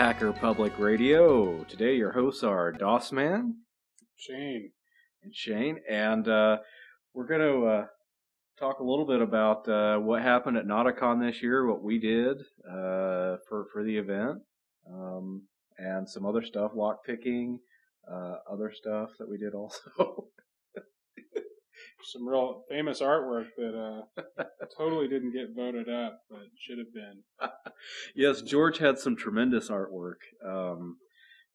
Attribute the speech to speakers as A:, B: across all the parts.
A: Hacker Public Radio. Today, your hosts are DOSman
B: Shane.
A: and Shane, and uh, we're going to uh, talk a little bit about uh, what happened at Notacon this year, what we did uh, for for the event, um, and some other stuff, lock picking, uh, other stuff that we did also.
B: Some real famous artwork that uh, totally didn't get voted up, but should have been.
A: yes, George had some tremendous artwork. Um,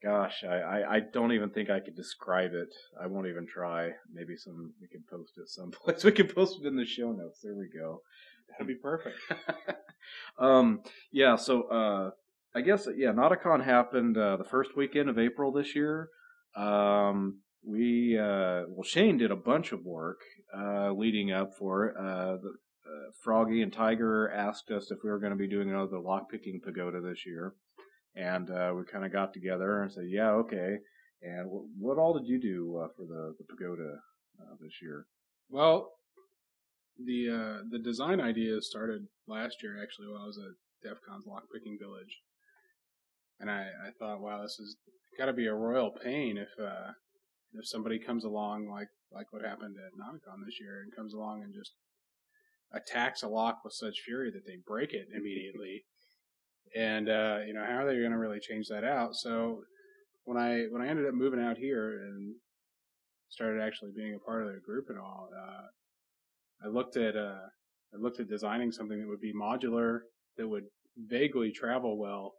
A: gosh, I, I, I don't even think I could describe it. I won't even try. Maybe some we can post it someplace. We can post it in the show notes. There we go.
B: That'd be perfect.
A: um, yeah. So uh, I guess yeah, Notacon happened uh, the first weekend of April this year. Um, we uh, well, Shane did a bunch of work uh, leading up for. Uh, the, uh, Froggy and Tiger asked us if we were going to be doing another lockpicking pagoda this year, and uh, we kind of got together and said, "Yeah, okay." And w- what all did you do uh, for the the pagoda uh, this year?
B: Well, the uh, the design idea started last year, actually, while I was at DEF CON's Lockpicking Village. And I, I thought, wow, this has got to be a royal pain if uh, if somebody comes along like like what happened at Notacon this year and comes along and just attacks a lock with such fury that they break it immediately. And uh, you know, how are they going to really change that out? So when I when I ended up moving out here and started actually being a part of the group and all, uh, I looked at uh, I looked at designing something that would be modular, that would vaguely travel well,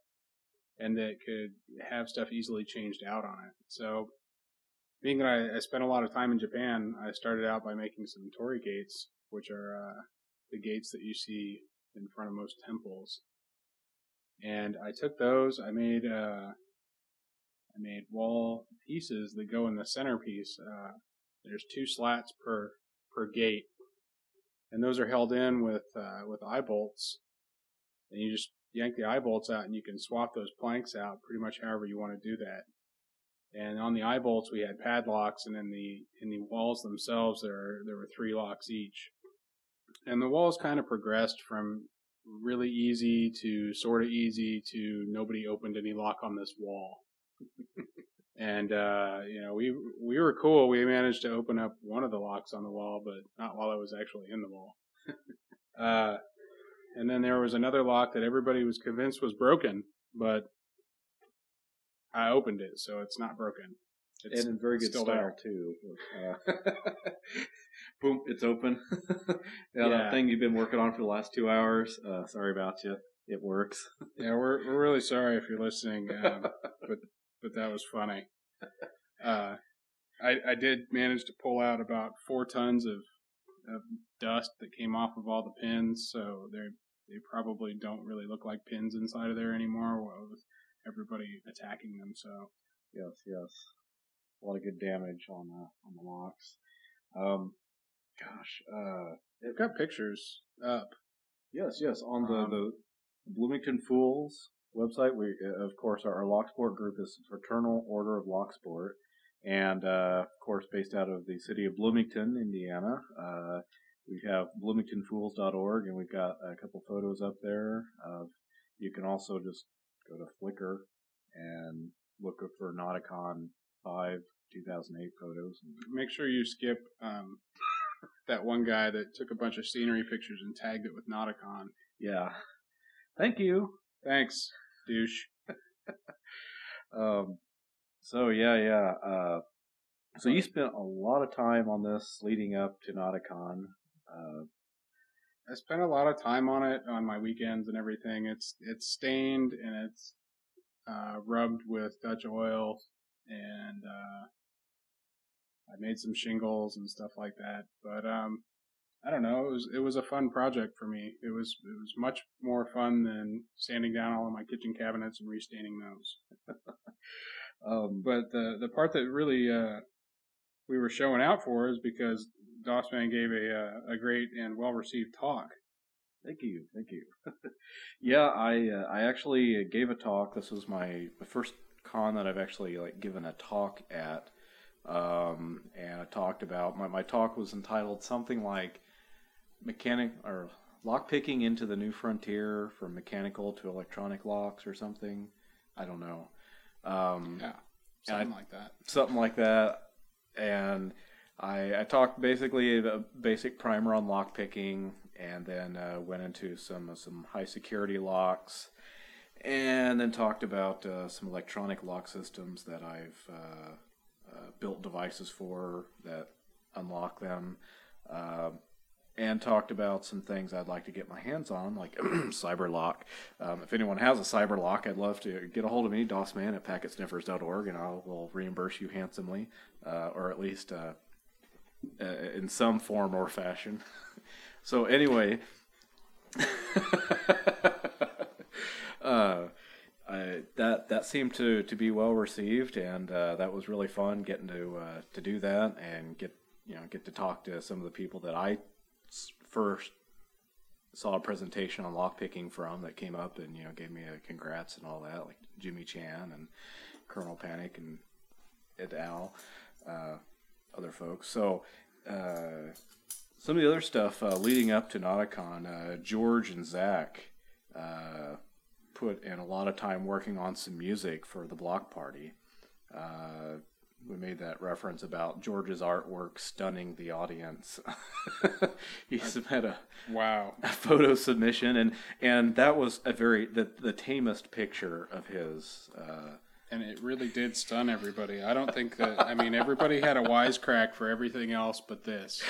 B: and that could have stuff easily changed out on it. So, being that I, I spent a lot of time in Japan, I started out by making some torii gates, which are uh, the gates that you see in front of most temples. And I took those. I made uh, I made wall pieces that go in the centerpiece. Uh, there's two slats per per gate, and those are held in with uh, with eye bolts. And you just yank the eye bolts out, and you can swap those planks out pretty much however you want to do that. And on the eye bolts, we had padlocks, and in the in the walls themselves, there there were three locks each. And the walls kind of progressed from really easy to sort of easy to nobody opened any lock on this wall. and uh, you know, we we were cool. We managed to open up one of the locks on the wall, but not while I was actually in the wall. uh, and then there was another lock that everybody was convinced was broken, but I opened it, so it's not broken. It's
A: and in very good style
B: there.
A: too. Uh, boom, it's open. yeah,
B: Yeah.
A: that thing you've been working on for the last two hours. Uh, sorry about you. It works.
B: Yeah, we're we're really sorry if you're listening, um, but but that was funny. Uh, I I did manage to pull out about four tons of of dust that came off of all the pins, so they they probably don't really look like pins inside of there anymore with everybody attacking them. So
A: yes, yes. A lot of good damage on uh, on the locks. Um, gosh. Uh,
B: I've got pictures up.
A: yes, yes. On the
B: Um,
A: the Bloomington Fools website, we uh, of course our, our Locksport group is Fraternal Order of Locksport, and uh, of course based out of the city of Bloomington, Indiana. Uh, we have bloomingtonfools.org, and we've got a couple photos up there. Of, you can also just go to Flickr and look up for Notacon 5 2008 photos.
B: Make sure you skip um, that one guy that took a bunch of scenery pictures and tagged it with Notacon.
A: Yeah. Thank you.
B: Thanks, douche.
A: Um, so yeah, yeah. Uh, so you spent a lot of time on this leading up to Notacon. Uh,
B: I spent a lot of time on it on my weekends and everything. It's it's stained and it's uh, rubbed with Dutch oil, and uh, I made some shingles and stuff like that. But um, I don't know. It was it was a fun project for me. It was it was much more fun than sanding down all of my kitchen cabinets and restaining those.
A: um,
B: But the the part that really uh, we were showing out for is because DOSman gave a uh, a great and well received talk.
A: thank you, thank you. yeah, I uh, I actually gave a talk. This was my the first con that I've actually like given a talk at. Um, and I talked about my my talk was entitled something like mechanic or lock picking into the new frontier from mechanical to electronic locks or something. I don't know. Um,
B: Yeah, something like that.
A: something like that. And I, I talked basically the basic primer on lock picking, and then uh, went into some some high security locks, and then talked about uh, some electronic lock systems that I've uh, uh, built devices for that unlock them. Uh, and talked about some things I'd like to get my hands on, like CyberLock. Um, if anyone has a CyberLock, I'd love to get a hold of me, DOSman at packetsniffers.org, and I will reimburse you handsomely, uh, or at least uh, uh, in some form or fashion. so, anyway, uh, I, that that seemed to, to be well received, and uh, that was really fun getting to uh, to do that and get you know get to talk to some of the people that I first saw a presentation on lockpicking from that came up and you know gave me a congrats and all that, like Jimmy Chan and Colonel Panic and Ed Al, uh, other folks. So uh, some of the other stuff uh, leading up to Notacon, uh, George and Zach uh, put in a lot of time working on some music for the block party. Uh, we made that reference about George's artwork stunning the audience. he had a,
B: Wow.
A: a photo submission, and and that was a very the the tamest picture of his.
B: And it really did stun everybody. I don't think that. I mean, everybody had a wisecrack for everything else but this,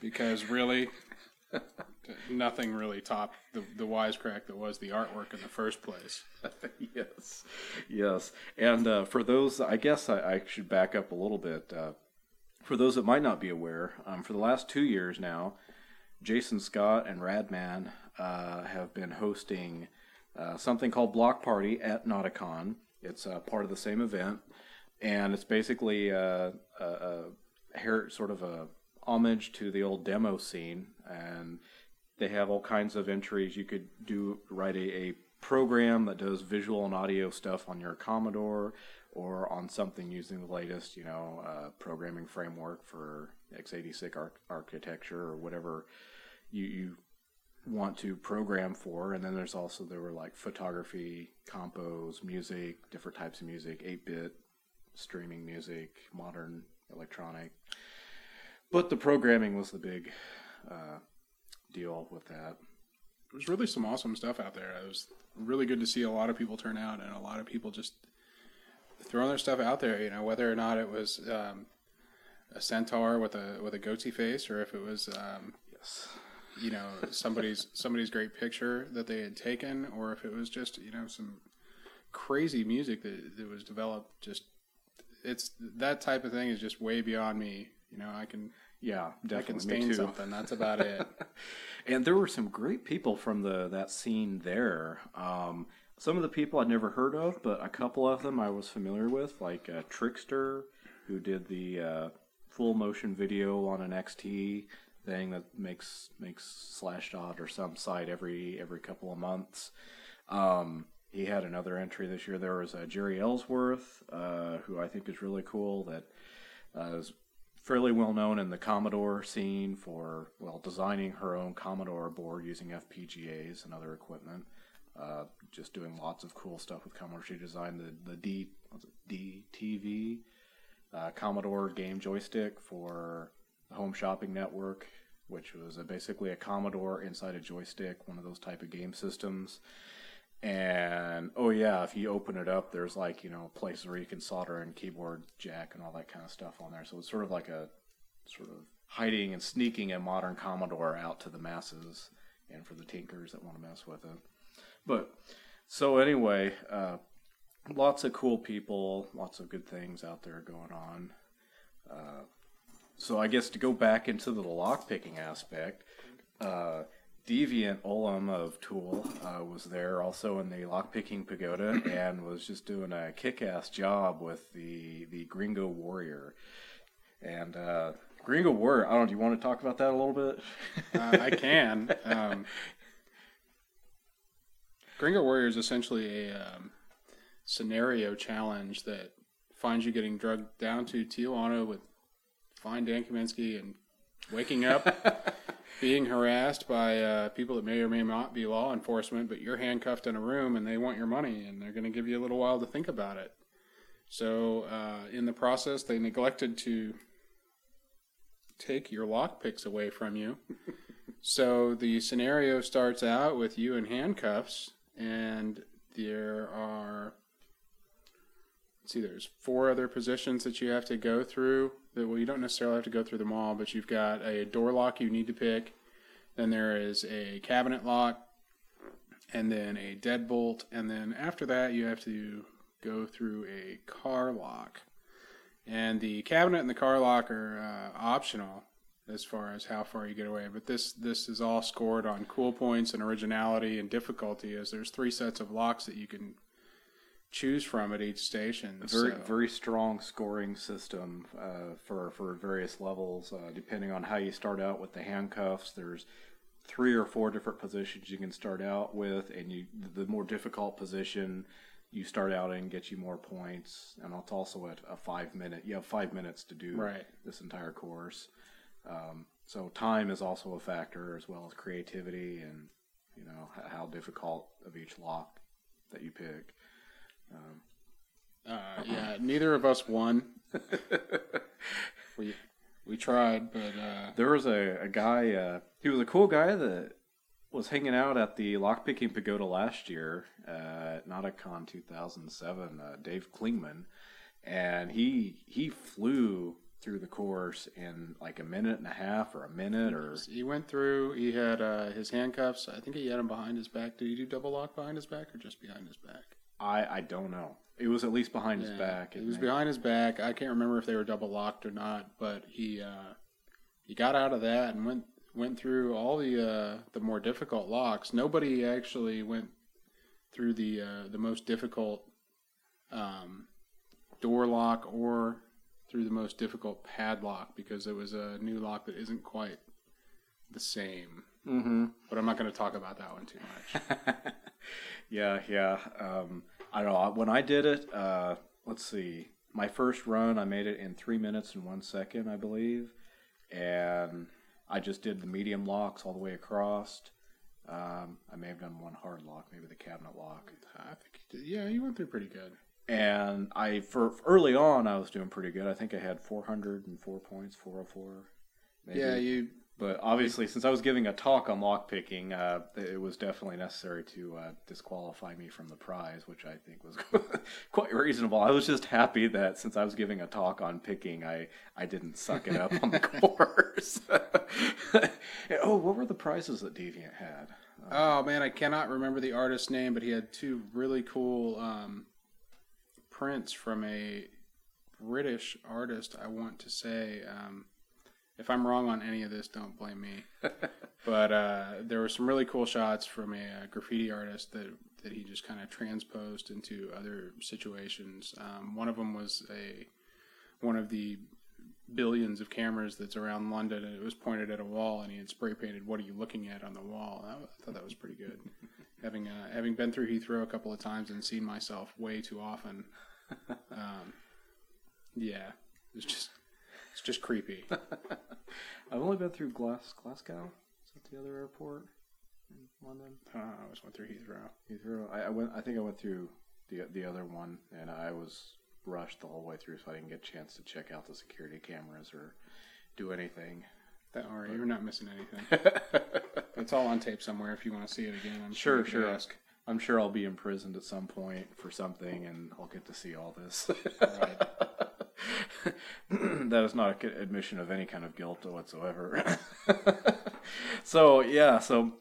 B: because really, nothing really topped the the wisecrack that was the artwork in the first place.
A: yes, yes. And uh, for those, I guess I, I should back up a little bit. Uh, for those that might not be aware, um, for the last two years now, Jason Scott and Radman uh, have been hosting uh, something called Block Party at Notacon. It's uh, part of the same event, and it's basically uh, a, a, her- sort of a homage to the old demo scene, and they have all kinds of entries. You could do write a, a program that does visual and audio stuff on your Commodore or on something using the latest, you know, uh, programming framework for x86 arch- architecture or whatever you, you want to program for. And then there's also there were like photography, compos, music, different types of music, 8-bit streaming music, modern electronic. But the programming was the big uh, deal with that.
B: There's really some awesome stuff out there. It was really good to see a lot of people turn out and a lot of people just throwing their stuff out there. You know, whether or not it was um, a centaur with a with a goatee face, or if it was um,
A: Yes.
B: You know somebody's somebody's great picture that they had taken, or if it was just you know some crazy music that, that was developed. Just it's that type of thing is just way beyond me. You know, I can
A: Yeah,
B: I can
A: definitely. Me
B: stain
A: too.
B: something. That's about it.
A: and there were some great people from the that scene there. Um, some of the people I'd never heard of, but a couple of them I was familiar with, like uh, Trixter, who did the uh, full motion video on an XT thing that makes makes Slashdot or some site every every couple of months. Um, he had another entry this year. There was uh, Jeri Ellsworth, uh, who I think is really cool. That uh, is fairly well known in the Commodore scene for well designing her own Commodore board using FPGAs and other equipment. Uh, just doing lots of cool stuff with Commodore. She designed the the D DTV uh, Commodore game joystick for Home Shopping Network, which was a, basically a Commodore inside a joystick, one of those type of game systems. And oh yeah, if you open it up, there's like you know places where you can solder and keyboard jack and all that kind of stuff on there. So it's sort of like a sort of hiding and sneaking a modern Commodore out to the masses and for the tinkers that want to mess with it. But so anyway, uh, lots of cool people, lots of good things out there going on. Uh, so I guess to go back into the lockpicking aspect, uh, Deviant Ollam of Tool uh, was there also in the lockpicking pagoda and was just doing a kick-ass job with the the Gringo Warrior. And uh, Gringo Warrior, I don't. Do you want to talk about that a little bit?
B: uh, I can. Um, Gringo Warrior is essentially a um, scenario challenge that finds you getting drugged down to Tijuana with Fine Dan Kaminsky and waking up, being harassed by uh, people that may or may not be law enforcement, but you're handcuffed in a room and they want your money and they're going to give you a little while to think about it. So, uh, in the process, they neglected to take your lockpicks away from you. so, the scenario starts out with you in handcuffs, and there are see, there's four other positions that you have to go through. That well, you don't necessarily have to go through them all, but you've got a door lock you need to pick. Then there is a cabinet lock, and then a deadbolt, and then after that you have to go through a car lock. And the cabinet and the car lock are uh, optional as far as how far you get away. But this this is all scored on cool points and originality and difficulty, as there's three sets of locks that you can choose from at each station.
A: Very
B: so-
A: very strong scoring system uh, for for various levels. Uh, depending on how you start out with the handcuffs, there's three or four different positions you can start out with, and you the more difficult position you start out in gets you more points, and it's also at a five minute. You have five minutes to do
B: Right.
A: this entire course. Um, so time is also a factor as well as creativity and you know how difficult of each lock that you pick. Um,
B: Uh, yeah, neither of us won. we we tried, but uh,
A: There was a, a guy, uh, he was a cool guy that was hanging out at the Lockpicking Pagoda last year uh, at Notacon 2007, uh, Dave Klingman. And he he flew through the course in like a minute and a half or a minute or
B: he went through. He had uh, his handcuffs. I think he had them behind his back. Did he do double lock behind his back or just behind his back?
A: I I don't know. It was at least behind his
B: Yeah,
A: back. And
B: was behind his back. I can't remember if they were double locked or not, but he uh, he got out of that and went went through all the uh, the more difficult locks. Nobody actually went through the uh, the most difficult um, door lock or through the most difficult padlock because it was a new lock that isn't quite the same.
A: Mhm.
B: But I'm not going to talk about that one too much.
A: yeah, yeah. Um, I don't know. When I did it, uh, let's see. My first run, I made it in three minutes and one second, I believe, and I just did the medium locks all the way across. Um, I may have done one hard lock, maybe the cabinet lock.
B: I think he did. yeah, you went through pretty good.
A: And I, for early on, I was doing pretty good. I think I had 404 points, 404. Maybe.
B: Yeah, you
A: But obviously, since I was giving a talk on lockpicking, uh, it was definitely necessary to uh, disqualify me from the prize, which I think was quite reasonable. I was just happy that since I was giving a talk on picking, I, I didn't suck it up on the course. oh, what were the prizes that Deviant had?
B: Oh man, I cannot remember the artist's name, but he had two really cool um, prints from a British artist. I want to say, um, if I'm wrong on any of this, don't blame me. but uh, there were some really cool shots from a, uh graffiti artist that that he just kind of transposed into other situations. Um, one of them was a one of the billions of cameras that's around London, and it was pointed at a wall, and he had spray painted "What are you looking at?" on the wall. I I thought that was pretty good. having uh, having been through Heathrow a couple of times and seen myself way too often, um, yeah, it's just it's just creepy.
A: I've only been through Glas- Glasgow. Is that the other airport in London?
B: Uh, I always went through Heathrow.
A: Heathrow. I, I went. I think I went through the the other one, and I was rushed the whole way through, so I didn't get a chance to check out the security cameras or do anything.
B: Don't worry, you're not missing anything. It's all on tape somewhere if you want to see it again. I'm
A: Sure, sure.
B: Ask.
A: I'm sure I'll be imprisoned at some point for something, and I'll get to see all this. that is not an admission of any kind of guilt whatsoever. so yeah, so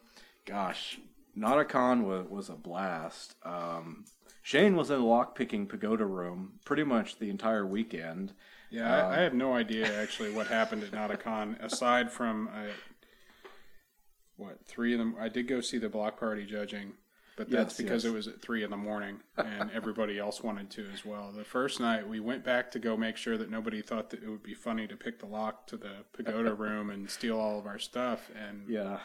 A: gosh, Notacon was was a blast. Um, Shane was in the lockpicking pagoda room pretty much the entire weekend.
B: Yeah, I, I have no idea actually what happened at Notacon aside from uh, what three of them. I did go see the block party judging, but that's
A: Yes,
B: because
A: yes.
B: it was at three in the morning and everybody else wanted to as well. The first night we went back to go make sure that nobody thought that it would be funny to pick the lock to the pagoda room and steal all of our stuff, and
A: Yeah,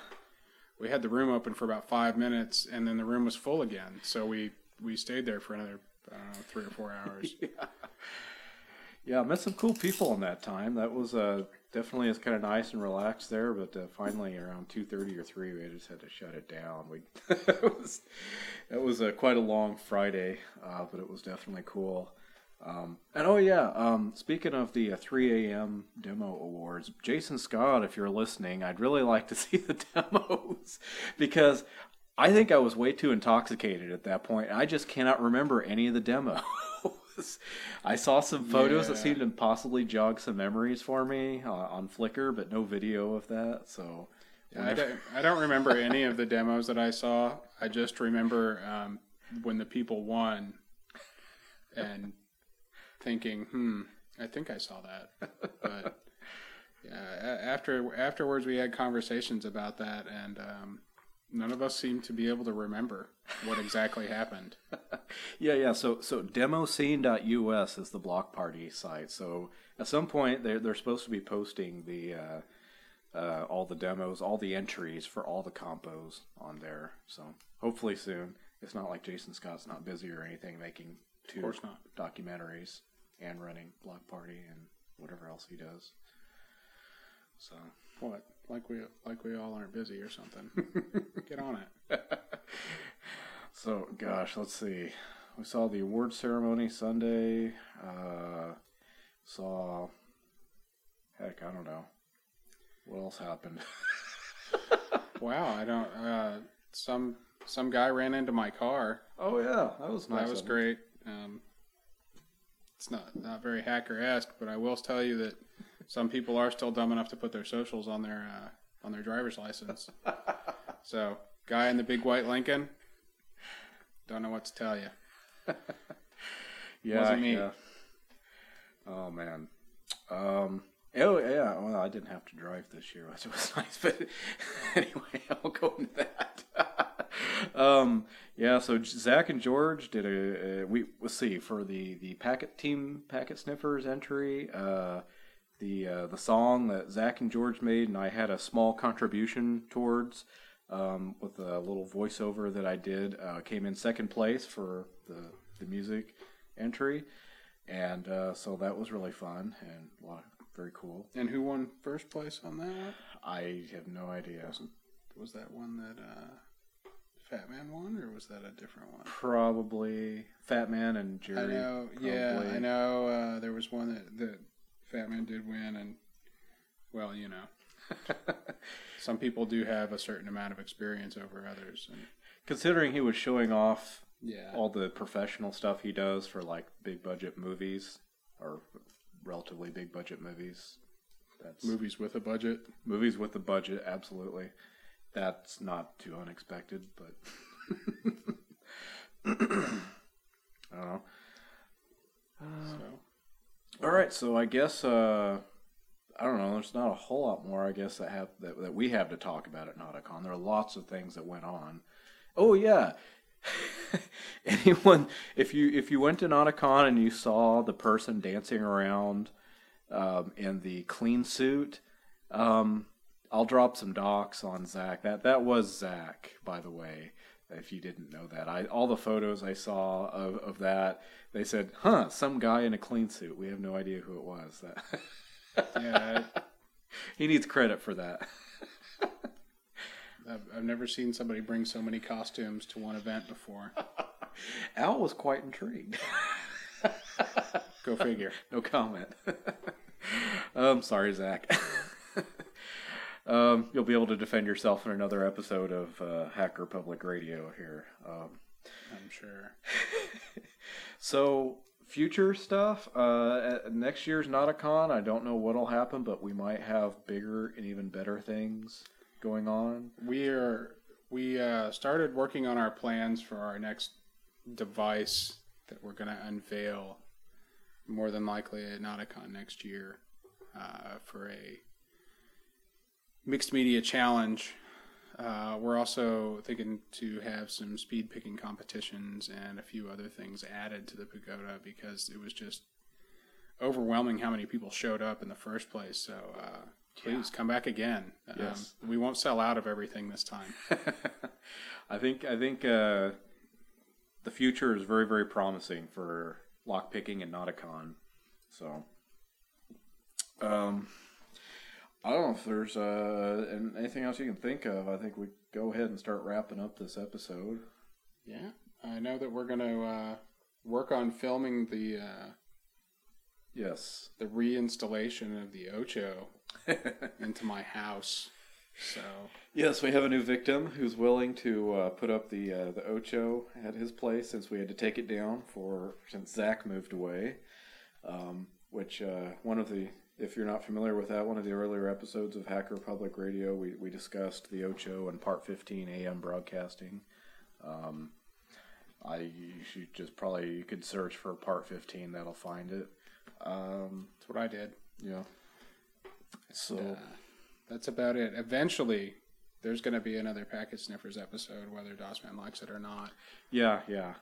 B: we had the room open for about five minutes, and then the room was full again. So we we stayed there for another I don't know three or four hours.
A: yeah, I met some cool people in that time. That was uh, definitely is kind of nice and relaxed there. But uh, finally, around two thirty or three, we just had to shut it down. We it was it was uh, quite a long Friday, uh, but it was definitely cool. Um, and oh yeah, um, speaking of the uh, 3 a.m. demo awards, Jason Scott, if you're listening, I'd really like to see the demos because I think I was way too intoxicated at that point. I just cannot remember any of the demos. I saw some photos that seemed to possibly jog some memories for me uh, on Flickr, but no video of that. So
B: I don't, I don't remember any of the demos that I saw. I just remember um, when the people won and thinking, hmm, I think I saw that. But yeah, after afterwards we had conversations about that, and um, none of us seem to be able to remember what exactly happened.
A: Yeah, yeah. So, so demoscene.us is the block party site. So, at some point, they're they're supposed to be posting the uh, uh, all the demos, all the entries for all the compos on there. So, hopefully soon. It's not like Jason Scott's not busy or anything, making two
B: course not.
A: documentaries and running block party and whatever else he does. So,
B: What? Like we like we all aren't busy or something. Get on it.
A: So, gosh, let's see. We saw the award ceremony Sunday. Uh, saw, heck, I don't know. What else happened?
B: Wow, I don't. Uh, some some guy ran into my car.
A: oh yeah, that was nice.
B: that was great. Um, it's not not very hacker esque, but I will tell you that some people are still dumb enough to put their socials on their uh, on their driver's license. so, guy in the big white Lincoln, don't know what to tell you.
A: Yeah,
B: Wasn't me.
A: yeah. Oh man. Um. Oh yeah. Well, I didn't have to drive this year, which was nice. But anyway, I won't go into that. um. Yeah. So Zach and George did a. a we let's see for the the packet team packet sniffers entry. Uh, the uh, the song that Zach and George made, and I had a small contribution towards. Um, with a little voiceover that I did, uh, came in second place for the the music entry, and uh, so that was really fun and a lot very cool.
B: And who won first place on that?
A: I have no idea.
B: Was that one that uh, Fat Man won, or was that a different one?
A: Probably Fat Man and Jerry.
B: I know. Yeah. I know. Uh, there was one that that Fat Man did win, and well, you know, some people do have a certain amount of experience over others, and
A: Considering he was showing off
B: yeah,
A: all the professional stuff he does for like big budget movies or relatively big budget movies, that's
B: movies with a budget.
A: movies with a budget. Absolutely, that's not too unexpected, but. I don't know.
B: So
A: All right, so I guess uh, I don't know. There's not a whole lot more, I guess, that have that, that we have to talk about at Notacon. There are lots of things that went on. Oh yeah, anyone if you if you went to Notacon and you saw the person dancing around um, in the clean suit, um, I'll drop some docs on Zach. That that was Zach, by the way. If you didn't know that, I all the photos I saw of, of that, they said, "Huh, some guy in a clean suit." We have no idea who it was. That
B: yeah,
A: he needs credit for that.
B: I've, I've never seen somebody bring so many costumes to one event before.
A: Al was quite intrigued.
B: Go figure.
A: no comment. um, sorry, Zach. Um, you'll be able to defend yourself in another episode of uh, Hacker Public Radio here. Um,
B: I'm sure.
A: so, future stuff. Uh, next year's Notacon, I don't know what'll happen, but we might have bigger and even better things going on.
B: We are we uh, started working on our plans for our next device that we're going to unveil, more than likely at Notacon next year, uh, for a mixed media challenge. Uh, we're also thinking to have some speed picking competitions and a few other things added to the pagoda because it was just overwhelming how many people showed up in the first place. So uh, please come back again.
A: Yes.
B: Um, we won't sell out of everything this time.
A: I think I think uh, the future is very very promising for lockpicking and Notacon. So, um, I don't know if there's uh, anything else you can think of. I think we go ahead and start wrapping up this episode.
B: Yeah, I know that we're going to uh, work on filming the uh,
A: yes
B: the reinstallation of the Ocho into my house. So
A: yes, we have a new victim who's willing to uh, put up the uh, the Ocho at his place since we had to take it down for since Zach moved away. Um, which uh, one of the if you're not familiar with that, one of the earlier episodes of Hacker Public Radio, we, we discussed the Ocho and Part 15 AM broadcasting. Um, I you should just probably you could search for Part 15, that'll find it. Um,
B: that's what I did.
A: Yeah. So
B: uh, that's about it. Eventually, there's going to be another Packet Sniffers episode, whether DOSMan likes it or not.
A: Yeah, yeah.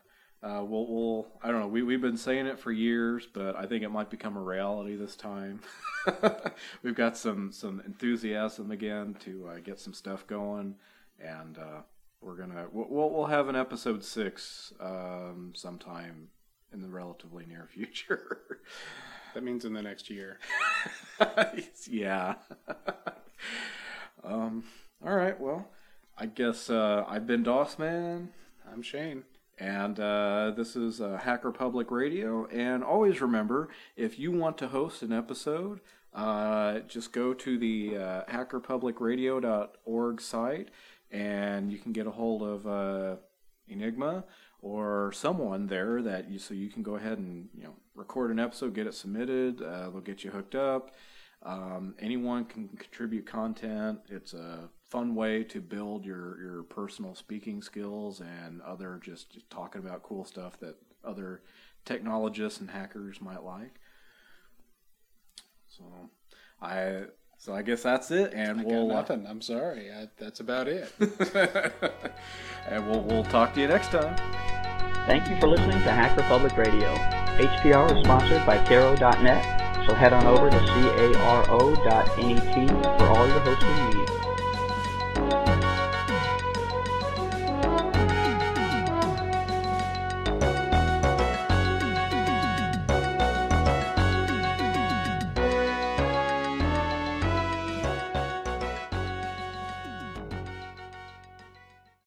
A: Uh, we'll, we'll, I don't know. We, we've been saying it for years, but I think it might become a reality this time. we've got some, some enthusiasm again to uh, get some stuff going, and uh, we're gonna we'll, we'll have an episode six um, sometime in the relatively near future.
B: that means in the next year.
A: yeah. um. All right. Well, I guess uh, I've been DOS Man.
B: I'm Shane.
A: And uh, this is uh, Hacker Public Radio. And always remember if you want to host an episode, uh, just go to the uh, hackerpublicradio.org site and you can get a hold of uh, Enigma or someone there that you so you can go ahead and you know record an episode, get it submitted. Uh, they'll get you hooked up. Um, anyone can contribute content. It's a fun way to build your, your personal speaking skills and other just, just talking about cool stuff that other technologists and hackers might like. So I so I guess that's it, and
B: I
A: we'll
B: got uh, nothing. I'm sorry, I, that's about it.
A: and we'll we'll talk to you next time.
C: Thank you for listening to Hacker Public Radio. HPR is sponsored by Caro.net so head on over to caro.net for all your hosting needs.